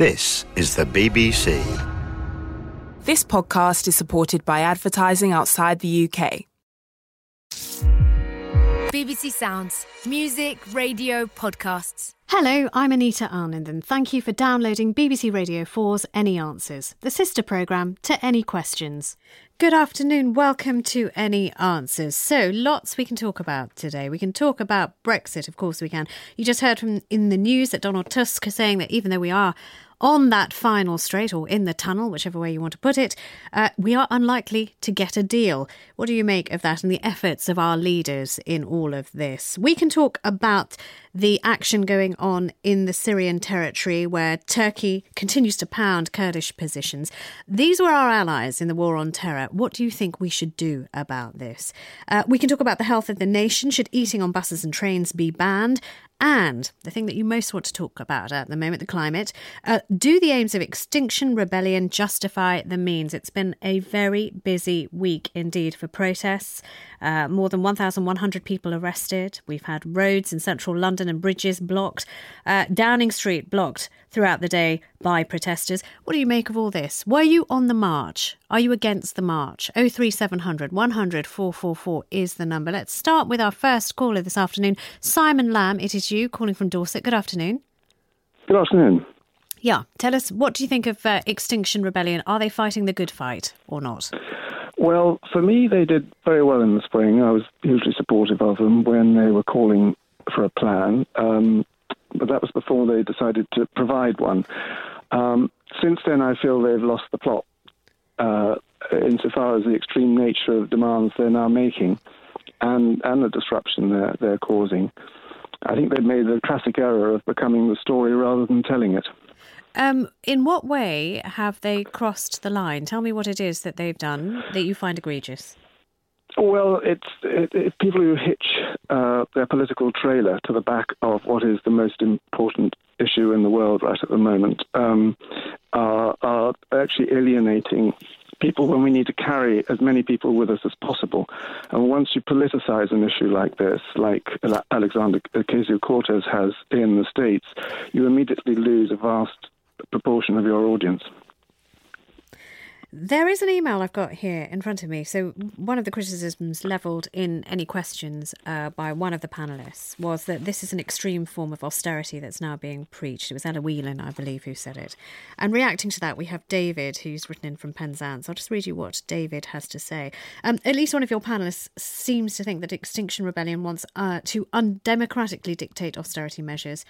This is the BBC. This podcast is supported by advertising outside the UK. BBC Sounds. Music, radio, podcasts. Hello, I'm Anita Anand, and thank you for downloading BBC Radio 4's Any Answers, the sister programme to Any Questions. Good afternoon, welcome to Any Answers. So, lots we can talk about today. We can talk about Brexit, of course we can. You just heard from in the news that Donald Tusk is saying that even though we are on that final straight or in the tunnel, whichever way you want to put it, uh, we are unlikely to get a deal. What do you make of that and the efforts of our leaders in all of this? We can talk about the action going on in the Syrian territory where Turkey continues to pound Kurdish positions. These were our allies in the war on terror. What do you think we should do about this? Uh, we can talk about the health of the nation. Should eating on buses and trains be banned? And the thing that you most want to talk about at the moment, the climate. Uh, do the aims of Extinction Rebellion justify the means? It's been a very busy week indeed for protests. Uh, more than 1,100 people arrested. We've had roads in central London and bridges blocked. Uh, Downing Street blocked throughout the day by protesters. What do you make of all this? Were you on the march? Are you against the march? 03700 100 444 is the number. Let's start with our first caller this afternoon. Simon Lamb, it is you calling from Dorset. Good afternoon. Good afternoon. Yeah, tell us what do you think of uh, Extinction Rebellion? Are they fighting the good fight or not? Well, for me, they did very well in the spring. I was hugely supportive of them when they were calling for a plan, um, but that was before they decided to provide one. Um, since then, I feel they've lost the plot uh, insofar as the extreme nature of demands they're now making and, and the disruption they're, they're causing. I think they've made the classic error of becoming the story rather than telling it. Um, in what way have they crossed the line? Tell me what it is that they've done that you find egregious. Well, it's it, it, people who hitch uh, their political trailer to the back of what is the most important issue in the world right at the moment um, are, are actually alienating people when we need to carry as many people with us as possible. And once you politicize an issue like this, like Alexander Ocasio Cortez has in the States, you immediately lose a vast proportion of your audience. There is an email I've got here in front of me. So, one of the criticisms levelled in any questions uh, by one of the panelists was that this is an extreme form of austerity that's now being preached. It was Ella Whelan, I believe, who said it. And reacting to that, we have David, who's written in from Penzance. I'll just read you what David has to say. Um, at least one of your panelists seems to think that Extinction Rebellion wants uh, to undemocratically dictate austerity measures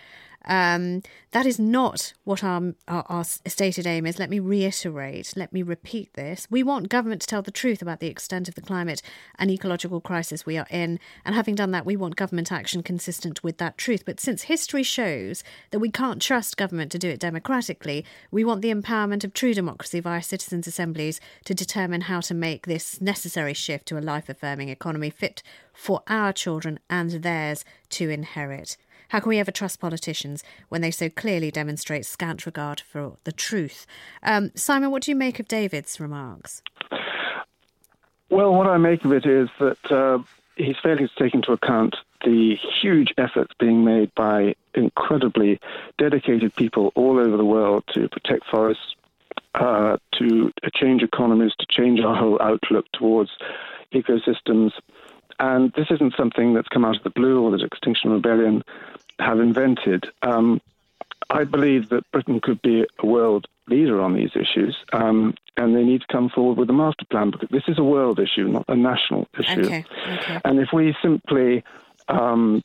um, that is not what our, our, our stated aim is. Let me reiterate, let me repeat this. We want government to tell the truth about the extent of the climate and ecological crisis we are in. And having done that, we want government action consistent with that truth. But since history shows that we can't trust government to do it democratically, we want the empowerment of true democracy via citizens' assemblies to determine how to make this necessary shift to a life affirming economy fit for our children and theirs to inherit. How can we ever trust politicians when they so clearly demonstrate scant regard for the truth? Um, Simon, what do you make of David's remarks? Well, what I make of it is that uh, he's failing to take into account the huge efforts being made by incredibly dedicated people all over the world to protect forests, uh, to change economies, to change our whole outlook towards ecosystems. And this isn't something that's come out of the blue or that Extinction Rebellion have invented. Um, I believe that Britain could be a world leader on these issues, um, and they need to come forward with a master plan because this is a world issue, not a national issue. Okay, okay. And if we simply um,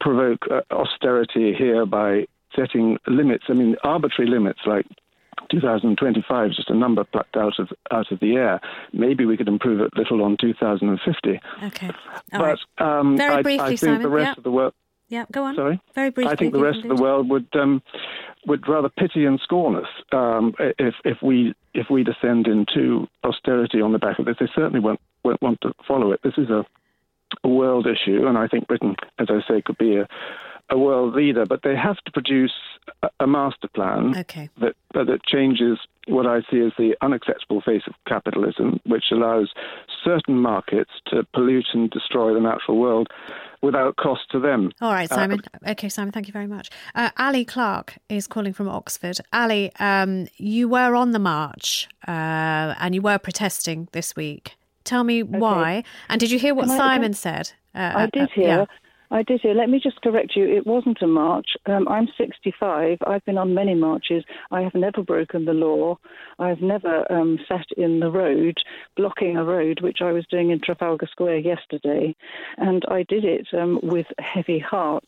provoke uh, austerity here by setting limits, I mean, arbitrary limits like 2025 is just a number plucked out of out of the air. Maybe we could improve it a little on 2050. Okay. All but right. um, Very briefly, I, I think Simon. the rest Yep. of the world. Yeah, go on. Sorry. Very briefly. I think the rest of the world would um, would rather pity and scorn us um, if if we if we descend into austerity on the back of this. They certainly won't won't want to follow it. This is a, a world issue, and I think Britain, as I say, could be a a world leader. But they have to produce a, master plan Okay. that but that changes what I see as the unacceptable face of capitalism, which allows certain markets to pollute and destroy the natural world without cost to them. All right, uh, Simon. Uh, okay, Simon, thank you very much. Uh, Ali Clark is calling from Oxford. Ali, um, you were on the march uh, and you were protesting this week. Tell me okay. why. And did you hear what Can Simon I, said? Uh, I did hear. Yeah. I did hear. Let me just correct you. It wasn't a march. Um, I'm 65. I've been on many marches. I have never broken the law. I've never um, sat in the road blocking a road, which I was doing in Trafalgar Square yesterday. And I did it um, with heavy heart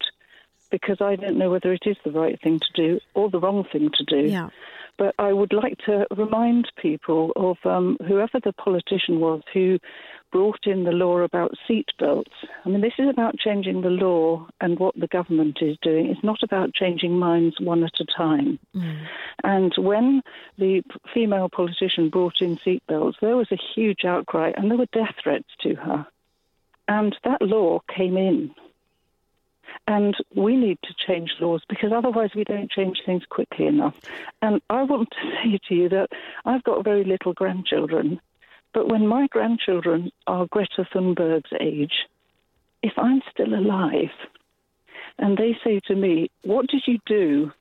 because I don't know whether it is the right thing to do or the wrong thing to do. Yeah. But I would like to remind people of um, whoever the politician was who brought in the law about seat belts. I mean, this is about changing the law and what the government is doing. It's not about changing minds one at a time. Mm. And when the female politician brought in seat belts, there was a huge outcry and there were death threats to her. And that law came in. And we need to change laws because otherwise we don't change things quickly enough. And I want to say to you that I've got very little grandchildren. But when my grandchildren are Greta Thunberg's age, if I'm still alive, and they say to me, What did you do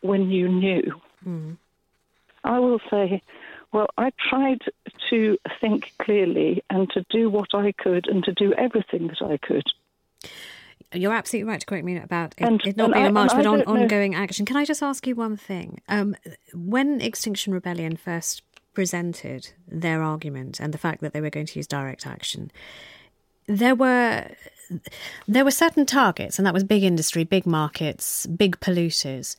when you knew? Mm. I will say, Well, I tried to think clearly and to do what I could and to do everything that I could. You're absolutely right to correct me about it, and, it not being I, a march, but on, ongoing action. Can I just ask you one thing? Um, when Extinction Rebellion first presented their argument and the fact that they were going to use direct action, there were there were certain targets, and that was big industry, big markets, big polluters.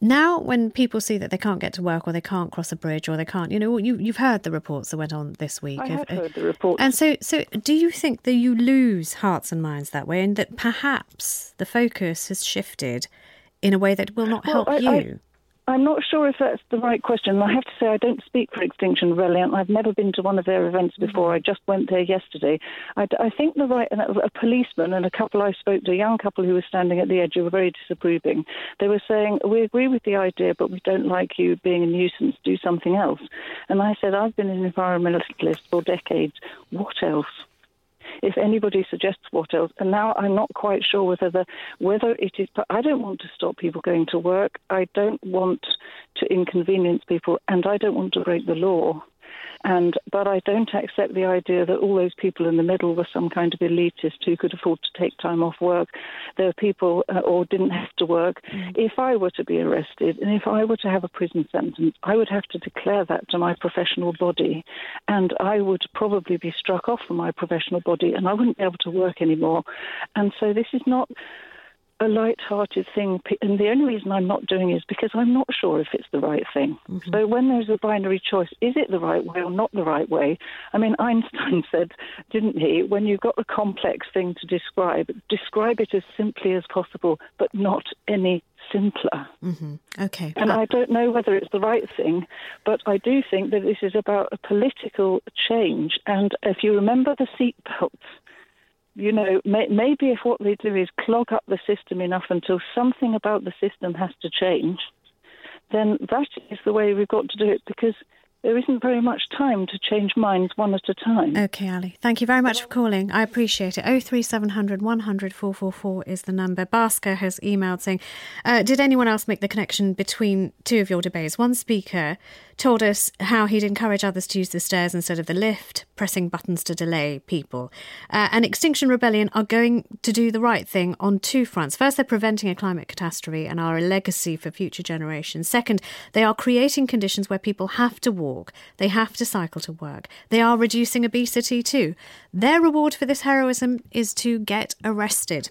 Now, when people see that they can't get to work, or they can't cross a bridge, or they can't, you know, you, you've heard the reports that went on this week. I have heard the reports. And so, so do you think that you lose hearts and minds that way, and that perhaps the focus has shifted in a way that will not well, help I, you? I'm not sure if that's the right question. I have to say, I don't speak for Extinction Rebellion. I've never been to one of their events before. Mm-hmm. I just went there yesterday. I, I think the right, a policeman and a couple I spoke to, a young couple who were standing at the edge, who were very disapproving. They were saying, "We agree with the idea, but we don't like you being a nuisance. Do something else." And I said, "I've been an environmentalist for decades. What else?" If anybody suggests what else. And now I'm not quite sure whether the whether it is. But I don't want to stop people going to work. I don't want to inconvenience people, and I don't want to break the law. And but I don't accept the idea that all those people in the middle were some kind of elitist who could afford to take time off work. There are people uh, or didn't have to work. Mm. If I were to be arrested and if I were to have a prison sentence, I would have to declare that to my professional body, and I would probably be struck off from my professional body, and I wouldn't be able to work anymore. And so this is not a light-hearted thing, and the only reason I'm not doing it is because I'm not sure if it's the right thing. Mm-hmm. So when there's a binary choice, is it the right way or not the right way? I mean, Einstein said, didn't he, when you've got a complex thing to describe, describe it as simply as possible, but not any simpler. Mm-hmm. Okay. And I don't know whether it's the right thing, but I do think that this is about a political change. And if you remember the seatbelts, you know, may, maybe if what they do is clog up the system enough until something about the system has to change, then that is the way we've got to do it because there isn't very much time to change minds one at a time. Okay, Ali. Thank you very much for calling. I appreciate it. 03700 100 444 is the number. Basker has emailed saying, uh, Did anyone else make the connection between two of your debates? One speaker told us how he'd encourage others to use the stairs instead of the lift, pressing buttons to delay people. Uh, and Extinction Rebellion are going to do the right thing on two fronts. First, they're preventing a climate catastrophe and are a legacy for future generations. Second, they are creating conditions where people have to walk, they have to cycle to work. They are reducing obesity too. Their reward for this heroism is to get arrested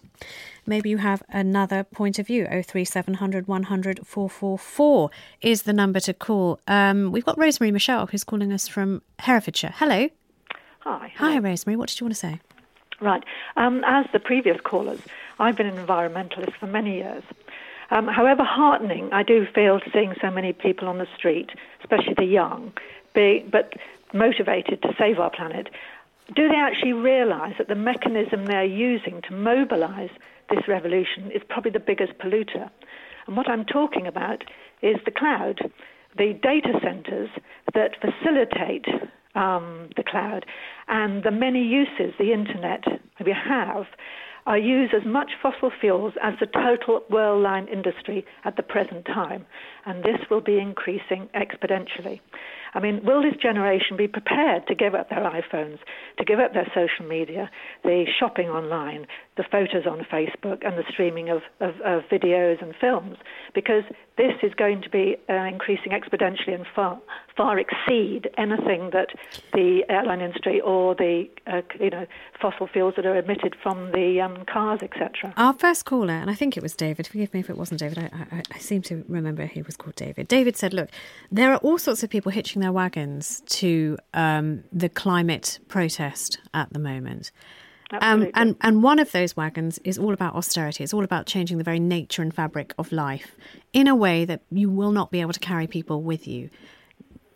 maybe you have another point of view. 03700 100 444 is the number to call. Um, we've got Rosemary Michelle who's calling us from Herefordshire. Hello. Hi. Hi, Rosemary. What did you want to say? Right. Um, as the previous callers, I've been an environmentalist for many years. Um, however heartening I do feel seeing so many people on the street, especially the young, be, but motivated to save our planet, do they actually realise that the mechanism they're using to mobilise this revolution is probably the biggest polluter. And what I'm talking about is the cloud. the data centers that facilitate um, the cloud and the many uses the internet we have are used as much fossil fuels as the total world line industry at the present time, and this will be increasing exponentially. I mean, will this generation be prepared to give up their iPhones, to give up their social media, the shopping online, the photos on Facebook, and the streaming of, of, of videos and films? Because this is going to be uh, increasing exponentially and far, far exceed anything that the airline industry or the uh, you know fossil fuels that are emitted from the um, cars, etc. Our first caller, and I think it was David. Forgive me if it wasn't David. I, I, I seem to remember he was called David. David said, "Look, there are all sorts of people hitching their wagons to um, the climate protest at the moment." Um, and and one of those wagons is all about austerity. It's all about changing the very nature and fabric of life in a way that you will not be able to carry people with you.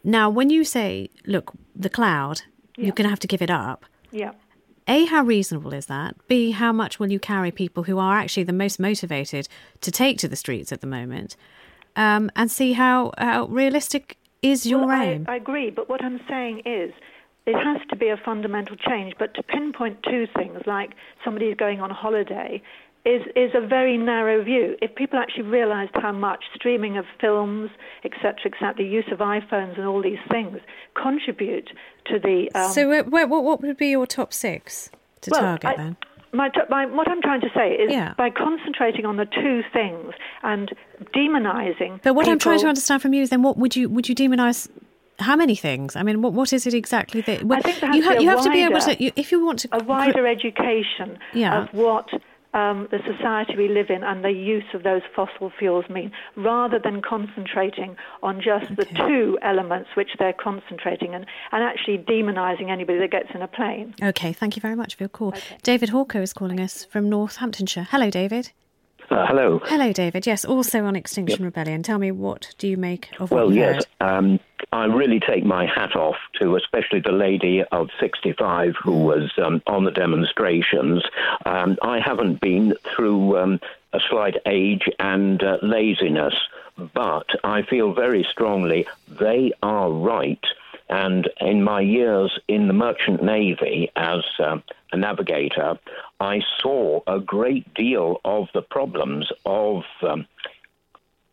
Now, when you say, "Look, the cloud," yeah. you're going to have to give it up. Yeah. A, how reasonable is that? B, how much will you carry people who are actually the most motivated to take to the streets at the moment? Um, and see how, how realistic is your well, aim. I, I agree, but what I'm saying is it has to be a fundamental change. But to pinpoint two things, like somebody going on holiday, is, is a very narrow view. If people actually realised how much streaming of films, etc., etc., the use of iPhones and all these things contribute to the. Um, so, uh, what, what would be your top six to well, target I, then? My, my, what I'm trying to say is Yeah. by concentrating on the two things and demonising. But what I'm trying to understand from you is then what would you would you demonise? How many things? I mean, what what is it exactly that well, I think there has you, to be you have to be able to you, if you want to a wider education Yeah. of what um, the society we live in and the use of those fossil fuels mean, rather than concentrating on just the two elements which they're concentrating and, and actually demonising anybody that gets in a plane. Okay, thank you very much for your call. David Hawker is calling us from Northamptonshire. Hello, David. Uh, hello. Hello, David. Yes, also on Extinction Rebellion. Tell me, what do you make of what Well, yes, um, I really take my hat off to especially the lady of 65 who was um, on the demonstrations. Um, I haven't been through um, a slight age and uh, laziness, but I feel very strongly they are right. And in my years in the Merchant Navy as uh, a navigator, I saw a great deal of the problems of um,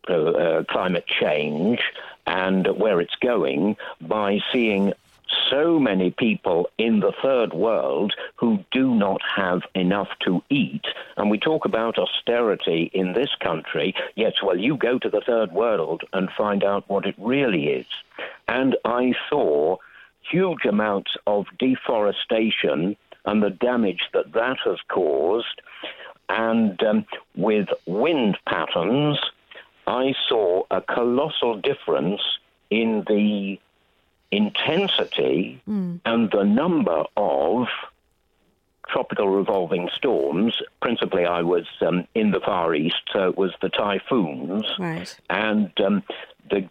uh, climate change and where it's going by seeing so many people in the third world who do not have enough to eat. And we talk about austerity in this country. Yes, well, you go to the third world and find out what it really is. And I saw huge amounts of deforestation and the damage that that has caused. And um, with wind patterns, I saw a colossal difference in the intensity and the number of tropical revolving storms. Principally, I was um, in the Far East, so it was the typhoons Right. and um, the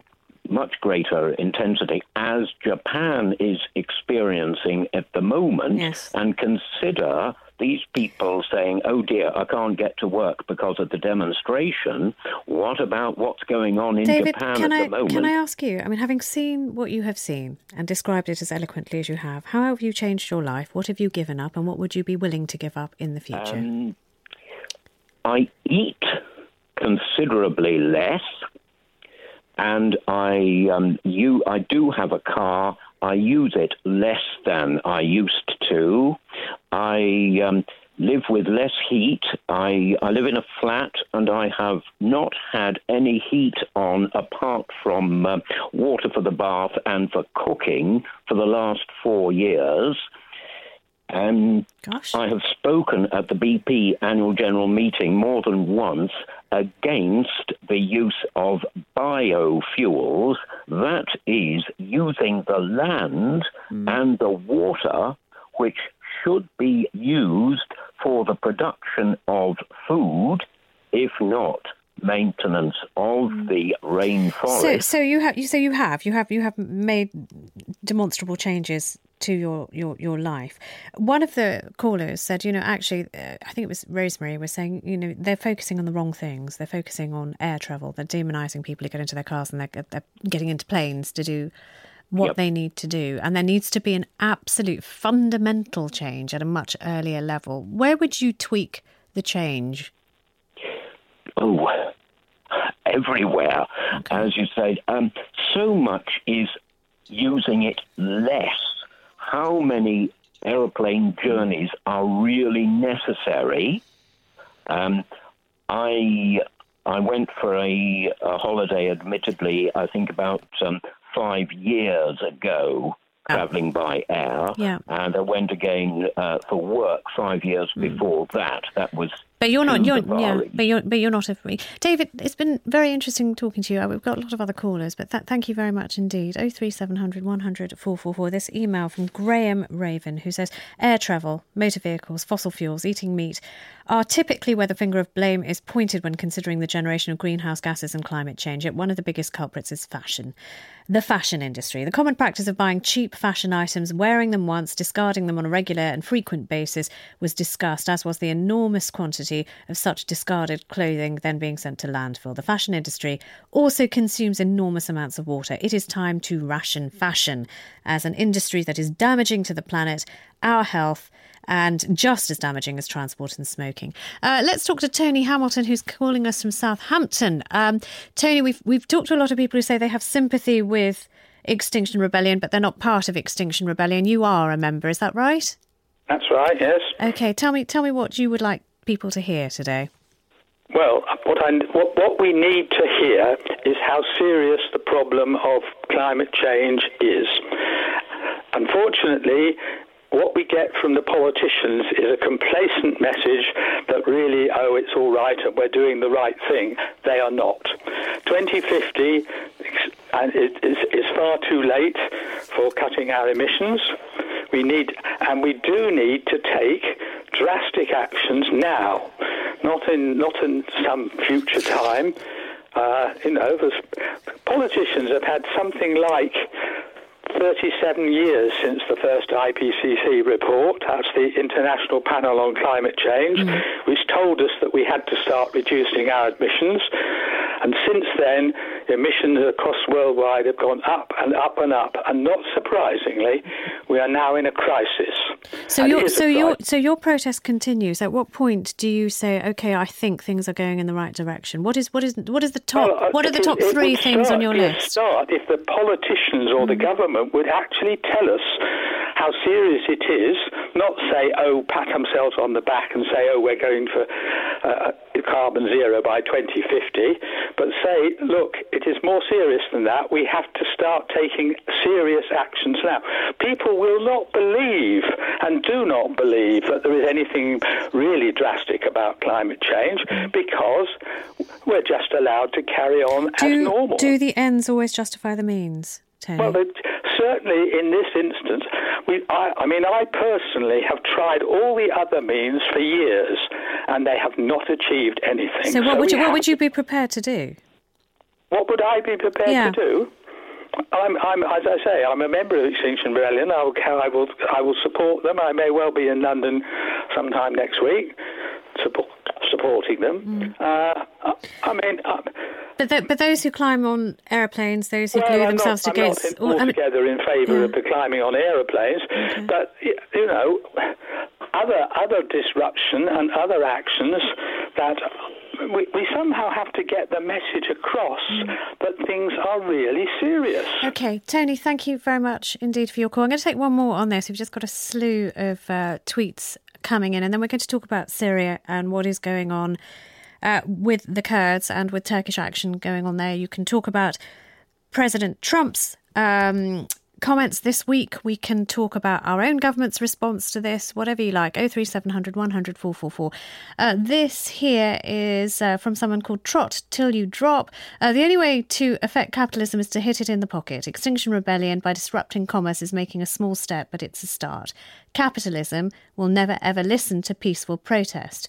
much greater intensity as Japan is experiencing at the moment. Yes. And consider these people saying, oh dear, I can't get to work because of the demonstration. What about what's going on in David, Japan can at I the moment? can I ask you? I mean, having seen what you have seen and described it as eloquently as you have, how have you changed your life? What have you given up, and what would you be willing to give up in the future? Um, I eat considerably less, and I um, you I do have a car. I use it less than I used to. I um, live with less heat. I, I live in a flat and I have not had any heat on apart from uh, water for the bath and for cooking for the last four years. And Gosh. I have spoken at the BP annual general meeting more than once against the use of biofuels, that is, using the land hmm. and the water, which should be used for the production of food, if not maintenance of hmm. the rainforest. So, so you have, you so you have, you have, you have made demonstrable changes to your, your, your life. One of the callers said, you know, actually, uh, I think it was Rosemary was saying, you know, they're focusing on the wrong things. They're focusing on air travel. They're demonising people who get into their cars and they're, they're getting into planes to do what Yep. they need to do. And there needs to be an absolute fundamental change at a much earlier level. Where would you tweak the change? Oh, everywhere, as you said. Um, so much is using it less. How many aeroplane journeys are really necessary? Um, I I went for a, a holiday, admittedly, I think about um, five years ago, traveling by air. Yeah. And I went again uh, for work five years before that. That was. But you're not. You're yeah. But you're. But you're not a. David, it's been very interesting talking to you. Uh, We've got a lot of other callers, but th- thank you very much indeed. Oh three seven hundred one hundred four four four. This email from Graham Raven who says air travel, motor vehicles, fossil fuels, eating meat are typically where the finger of blame is pointed when considering the generation of greenhouse gases and climate change. Yet one of the biggest culprits is fashion. The fashion industry. The common practice of buying cheap fashion items, wearing them once, discarding them on a regular and frequent basis was discussed, as was the enormous quantity of such discarded clothing then being sent to landfill. The fashion industry also consumes enormous amounts of water. It is time to ration fashion as an industry that is damaging to the planet, our health, and just as damaging as transport and smoking. Uh, let's talk to Tony Hamilton, who's calling us from Southampton. Um, Tony, we've we've talked to a lot of people who say they have sympathy with Extinction Rebellion, but they're not part of Extinction Rebellion. You are a member, is that right? That's right, yes. Okay, tell me tell me what you would like people to hear today. Well, what, I, what, what we need to hear is how serious the problem of climate change is. Unfortunately, what we get from the politicians is a complacent message that really, oh, it's all right and we're doing the right thing. They are not. 2050 and it is, is far too late for cutting our emissions. We need, and we do need to take drastic actions now, not in not in some future time. Uh, you know, politicians have had something like 37 years since the first IPCC report, that's the International Panel on Climate Change, which told us that we had to start reducing our emissions. And since then, emissions across worldwide have gone up and up and up. And not surprisingly, we are now in a crisis. So your so your so your protest continues. At what point do you say, okay, I think things are going in the right direction? What is what is what is the top Well, uh, what are the top it three would things on start- your it would list? Mm. Start if the politicians or the government would actually tell us how serious it is, not say, oh, pat themselves on the back and say, oh, we're going for uh, carbon zero by 2050, but say, look, it is more serious than that. We have to start taking serious actions now. People will not believe and do not believe that there is anything really drastic about climate change because we're just allowed to carry on as normal. do the ends always justify the means, Tony? Well, certainly in this instance, we, I, I mean, I personally have tried all the other means for years, and they have not achieved anything. so what would you what have would you be prepared to do? What would I be prepared Yeah. to do? I'm, I'm, as I say, I'm a member of Extinction Rebellion. I will, I will, I will support them. I may well be in London sometime next week, support, supporting them. Mm. Uh, I, mean, uh, But th- but those who climb on aeroplanes, those who well, glue I'm themselves not, to I'm gates, not in, all- I mean- altogether in favour of the climbing on aeroplanes, but you know, other other disruption and other actions that we, we somehow have to get the message across Mm. that things are really serious. Okay, Tony, thank you very much indeed for your call. I'm going to take one more on this. We've just got a slew of uh, tweets coming in, and then we're going to talk about Syria and what is going on uh, with the Kurds and with Turkish action going on there. You can talk about President Trump's um, comments this week. We can talk about our own government's response to this, whatever you like. 03700 100 444. Uh, this here is uh, from someone called Trot Till You Drop. Uh, the only way to affect capitalism is to hit it in the pocket. Extinction Rebellion, by disrupting commerce, is making a small step, but it's a start. Capitalism will never ever listen to peaceful protest.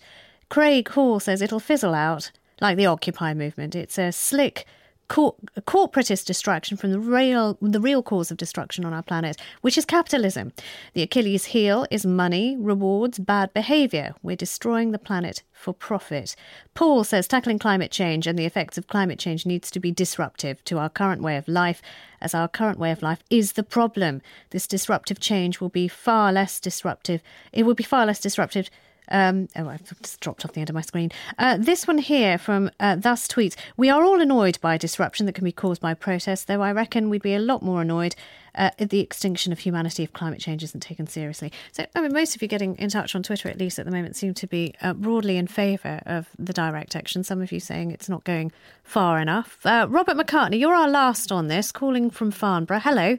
Craig Hall says it'll fizzle out like the Occupy movement. It's a slick, cor- corporatist distraction from the real the real cause of destruction on our planet, which is capitalism. The Achilles heel is money, rewards, bad behaviour. We're destroying the planet for profit. Paul says tackling climate change and the effects of climate change needs to be disruptive to our current way of life, as our current way of life is the problem. This disruptive change will be far less disruptive. It will be far less disruptive um, oh, I've just dropped off the end of my screen. Uh, this one here from uh, Thus Tweets. We are all annoyed by disruption that can be caused by protests, though I reckon we'd be a lot more annoyed uh, at the extinction of humanity if climate change isn't taken seriously. So, I mean, most of you getting in touch on Twitter, at least at the moment, seem to be uh, broadly in favour of the direct action. Some of you saying it's not going far enough. Uh, Robert McCartney, you're our last on this, calling from Farnborough. Hello.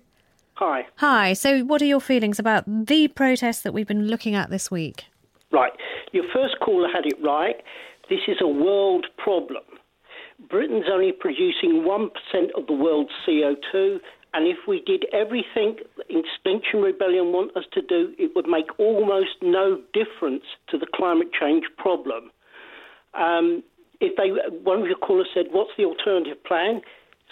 Hi. Hi. So, what are your feelings about the protests that we've been looking at this week? Right. Your first caller had it right. This is a world problem. Britain's only producing 1% of the world's CO2, and if we did everything Extinction Rebellion want us to do, it would make almost no difference to the climate change problem. Um, if they, one of your callers said, "What's the alternative plan?"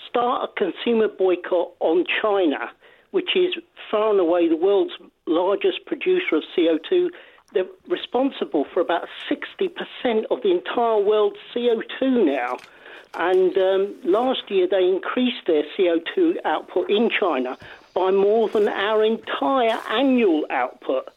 Start a consumer boycott on China, which is far and away the world's largest producer of CO2 they're responsible for about 60% of the entire world's CO2 now. And um, last year they increased their CO2 output in China by more than our entire annual output.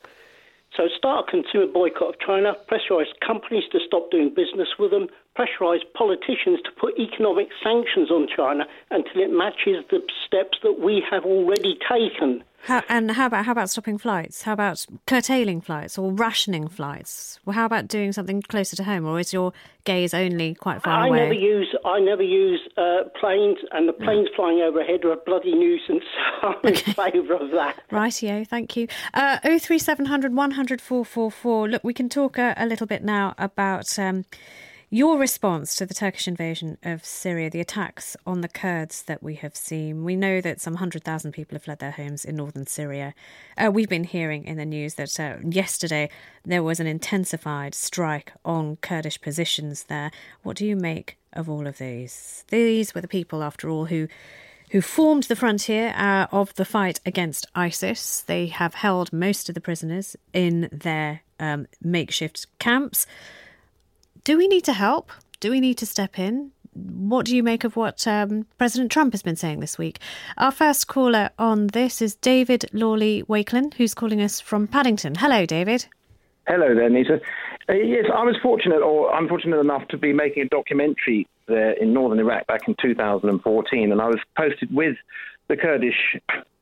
So start a consumer boycott of China, pressurise companies to stop doing business with them, pressurise politicians to put economic sanctions on China until it matches the steps that we have already taken. How, and how about how about stopping flights? How about curtailing flights or rationing flights? Well, how about doing something closer to home, or is your gaze only quite far I away? never use I never use uh, planes, and the planes flying overhead are a bloody nuisance. I'm in favour of that. Rightio, thank you. Uh, 03700 100 444. Look, we can talk a, a little bit now about. Um, your response to the Turkish invasion of Syria, the attacks on the Kurds that we have seen. We know that some 100,000 people have fled their homes in northern Syria. Uh, we've been hearing in the news that uh, yesterday there was an intensified strike on Kurdish positions there. What do you make of all of these? These were the people, after all, who who formed the frontier uh, of the fight against ISIS. They have held most of the prisoners in their um, makeshift camps. Do we need to help? Do we need to step in? What do you make of what um, President Trump has been saying this week? Our first caller on this is David Lawley Wakelin, who's calling us from Paddington. Hello, David. Hello there, Nita. Uh, yes, I was fortunate or unfortunate enough to be making a documentary there in northern Iraq back in 2014, and I was posted with the Kurdish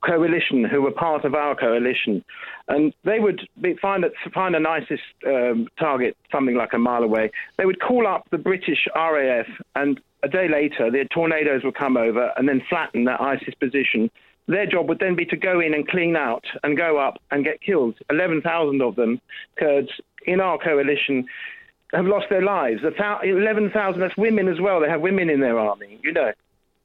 coalition who were part of our coalition, and they would be, find a, find an ISIS um, target something like a mile away. They would call up the British RAF, and a day later, the tornadoes would come over and then flatten that ISIS position. Their job would then be to go in and clean out and go up and get killed. 11,000 of them, Kurds, in our coalition, have lost their lives. 11,000, that's women as well. They have women in their army, you know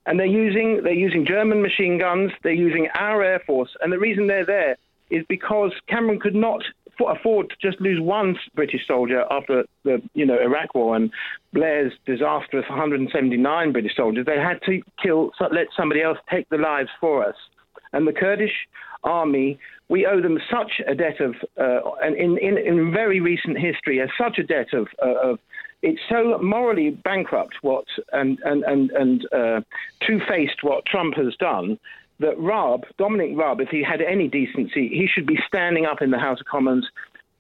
and they're using they're using German machine guns. They're using our air force, and the reason they're there is because Cameron could not afford to just lose one British soldier after the you know Iraq War and Blair's disastrous 179 British soldiers. They had to kill let somebody else take the lives for us, and the Kurdish army. We owe them such a debt of, uh, and in, in, in very recent history, such a debt of, uh, of it's so morally bankrupt what and and and and uh, two-faced what Trump has done that Raab, Dominic Raab, if he had any decency, he should be standing up in the House of Commons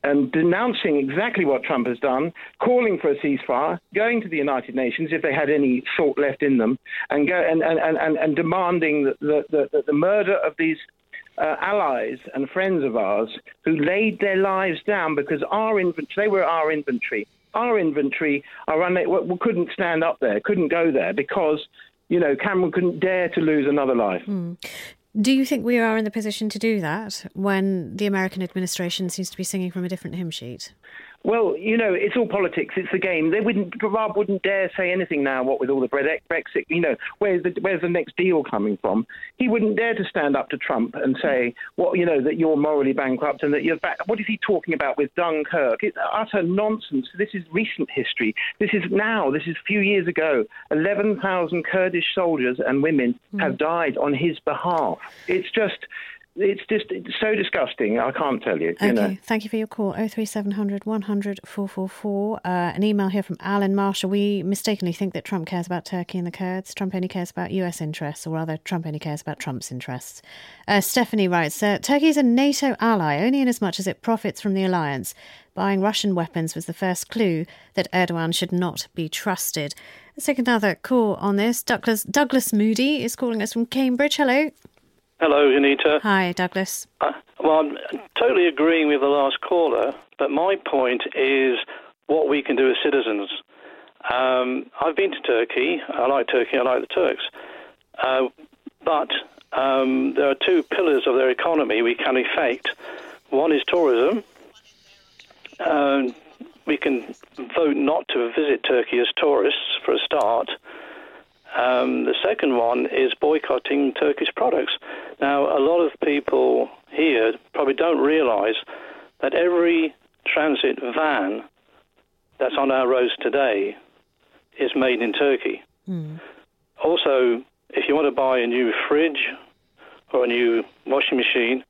and denouncing exactly what Trump has done, calling for a ceasefire, going to the United Nations if they had any salt left in them, and go and and, and, and demanding the, the, the, the murder of these uh, allies and friends of ours who laid their lives down because our infantry, they were our infantry our inventory, our un- couldn't stand up there, couldn't go there because, you know, Cameron couldn't dare to lose another life. Mm. Do you think we are in the position to do that when the American administration seems to be singing from a different hymn sheet? Well, you know, it's all politics. It's the game. They wouldn't. Raab wouldn't dare say anything now. What with all the Brexit, you know, where's the where's the next deal coming from? He wouldn't dare to stand up to Trump and say, "What well, you know that you're morally bankrupt and that you're back." What is he talking about with Dunkirk? It's utter nonsense. This is recent history. This is now. This is a few years ago. Eleven thousand Kurdish soldiers and women mm. have died on his behalf. It's just it's just it's so disgusting. I can't tell you. Okay, you know. thank you for your call. 03700 100 444. Uh, an email here from Alan Marshall. We mistakenly think that Trump cares about Turkey and the Kurds. Trump only cares about US interests, or rather, Trump only cares about Trump's interests. Uh, Stephanie writes uh, Turkey is a NATO ally only in as much as it profits from the alliance. Buying Russian weapons was the first clue that Erdogan should not be trusted. Let's take another call on this. Douglas, Douglas Moody is calling us from Cambridge. Hello. Hello, Anita. Hi, Douglas. Uh, well, I'm totally agreeing with the last caller, but my point is what we can do as citizens. Um, I've been to Turkey. I like Turkey. I like the Turks. Uh, but um, there are two pillars of their economy we can affect. One is tourism. Um, we can vote not to visit Turkey as tourists for a start. Um, the second one is boycotting Turkish products. Now, a lot of people here probably don't realize that every transit van that's on our roads today is made in Turkey. Mm. Also, if you want to buy a new fridge or a new washing machine,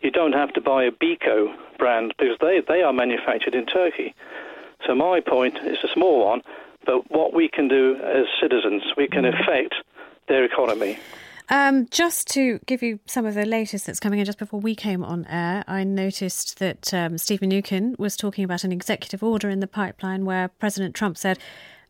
you don't have to buy a Beko brand because they, they are manufactured in Turkey. So my point is a small one, but what we can do as citizens, we can mm. affect their economy. Um, just to give you some of the latest that's coming in just before we came on air, I noticed that um, Steve Mnuchin was talking about an executive order in the pipeline where President Trump said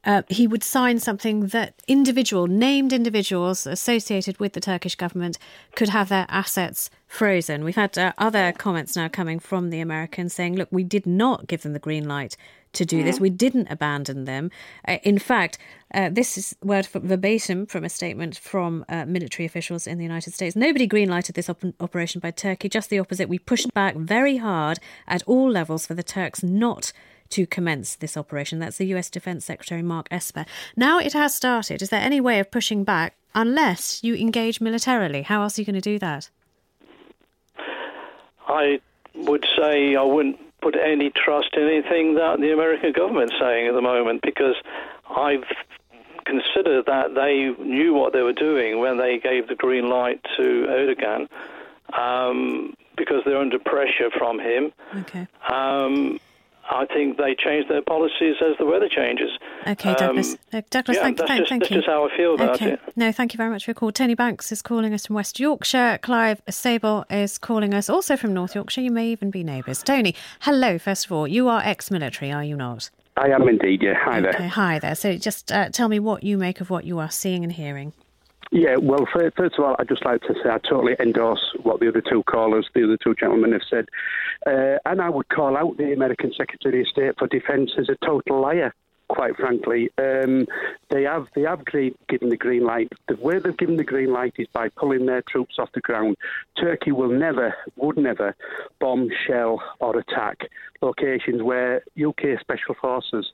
uh, he would sign something that individual, named individuals associated with the Turkish government could have their assets frozen. We've had uh, other comments now coming from the Americans saying, look, we did not give them the green light to do this. We didn't abandon them. Uh, in fact, uh, this is word verbatim from a statement from uh, military officials in the United States. Nobody greenlighted this op- operation by Turkey, just the opposite. We pushed back very hard at all levels for the Turks not to commence this operation. That's the US Defense Secretary Mark Esper. Now it has started. Is there any way of pushing back unless you engage militarily? How else are you going to do that? I would say I wouldn't put any trust in anything that the American government's saying at the moment because I've considered that they knew what they were doing when they gave the green light to Erdogan um, because they're under pressure from him. Okay. Um, I think they change their policies as the weather changes. Okay, Douglas. Um, uh, Douglas, yeah, thank, that's thank, just, thank that's you. just how I feel about okay. it. No, thank you very much for your call. Tony Banks is calling us from West Yorkshire. Clive Sable is calling us also from North Yorkshire. You may even be neighbours. Tony, hello, first of all. You are ex military, are you not? I am indeed, yeah. Hi okay, there. Hi there. So just uh, tell me what you make of what you are seeing and hearing. Yeah, well, first of all, I'd just like to say I totally endorse what the other two callers, the other two gentlemen have said. Uh, and I would call out the American Secretary of State for Defence as a total liar. Quite frankly, um, they have they have given the green light. The way they've given the green light is by pulling their troops off the ground. Turkey will never, would never, bomb, shell, or attack locations where UK special forces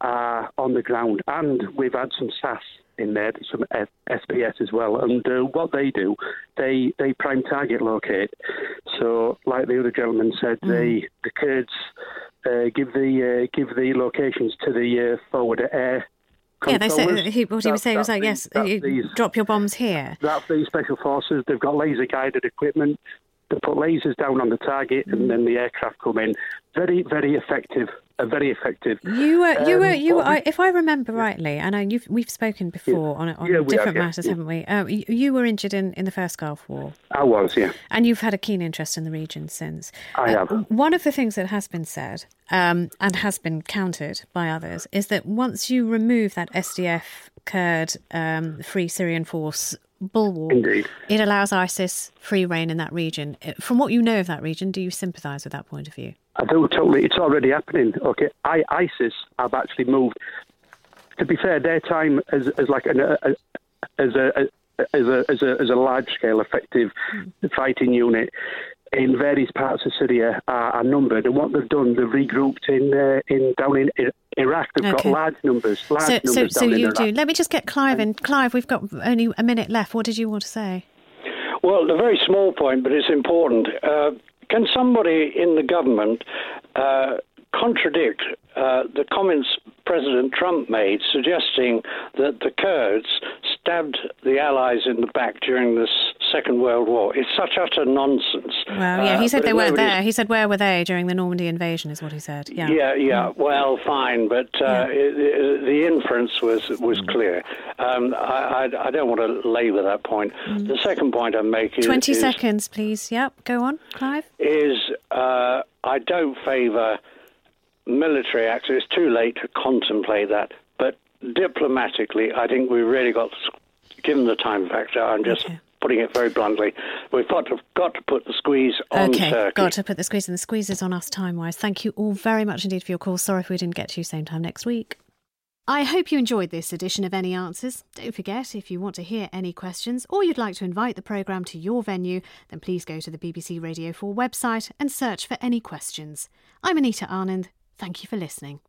are on the ground. And we've had some SAS in there, some SBS as well. And uh, what they do, they they prime target locate. So, like the other gentleman said, mm. they the Kurds uh, give the uh, give the locations to the uh, forward air. Yeah, they said he, what he was saying was like, yes, you these, drop your bombs here. That's these special forces. They've got laser guided equipment. They put lasers down on the target, mm. and then the aircraft come in. Very, very effective very effective. You were, you were, you. Um, were, if I remember rightly, I know you've we've spoken before yeah. on on yeah, different have, yeah. matters, haven't we? Uh, you, you, were injured in, in the first Gulf War. I was, yeah. And you've had a keen interest in the region since. I uh, have. One of the things that has been said um, and has been countered by others is that once you remove that SDF Kurd um, Free Syrian Force bulwark, Indeed. it allows ISIS free rein in that region. Uh, from what you know of that region, do you sympathise with that point of view? I do totally. It's already happening. Okay, I, ISIS have actually moved. To be fair, their time as, as like an, a, as a, as a as a as a large scale effective hmm. fighting unit in various parts of Syria are, are numbered, and what they've done, they've regrouped in uh, in down in Iraq. They've Okay. got large numbers. Large So, numbers so, down so in you Iraq. do. Let me just get Clive in. Clive, we've got only a minute left. What did you want to say? Well, a very small point, but it's important. Uh, can somebody in the government uh, contradict uh, the comments President Trump made suggesting that the Kurds stabbed the Allies in the back during the S- Second World War? It's such utter nonsense. Well, yeah, he Uh, said but they weren't there. He said, where were they during the Normandy invasion, is what he said. Yeah. Yeah, yeah. Well, fine, but uh, it, it, the inference was was Mm. clear. Um, I, I, I don't want to labour that point. The second point I'm making 20 is, Mm. seconds, please. Yep, go on, Clive. is uh, I don't favour military action. It's too late to contemplate that, but diplomatically, I think we really got, given the time factor. I'm just putting it very bluntly. We've got to got to put the squeeze on okay, Turkey. got to put the squeeze in. The squeeze is on us time wise. Thank you all very much indeed for your call. Sorry if we didn't get to you same time next week. I hope you enjoyed this edition of Any Answers. Don't forget, if you want to hear any questions or you'd like to invite the programme to your venue, then please go to the BBC Radio 4 website and search for Any Questions. I'm Anita Anand. Thank you for listening.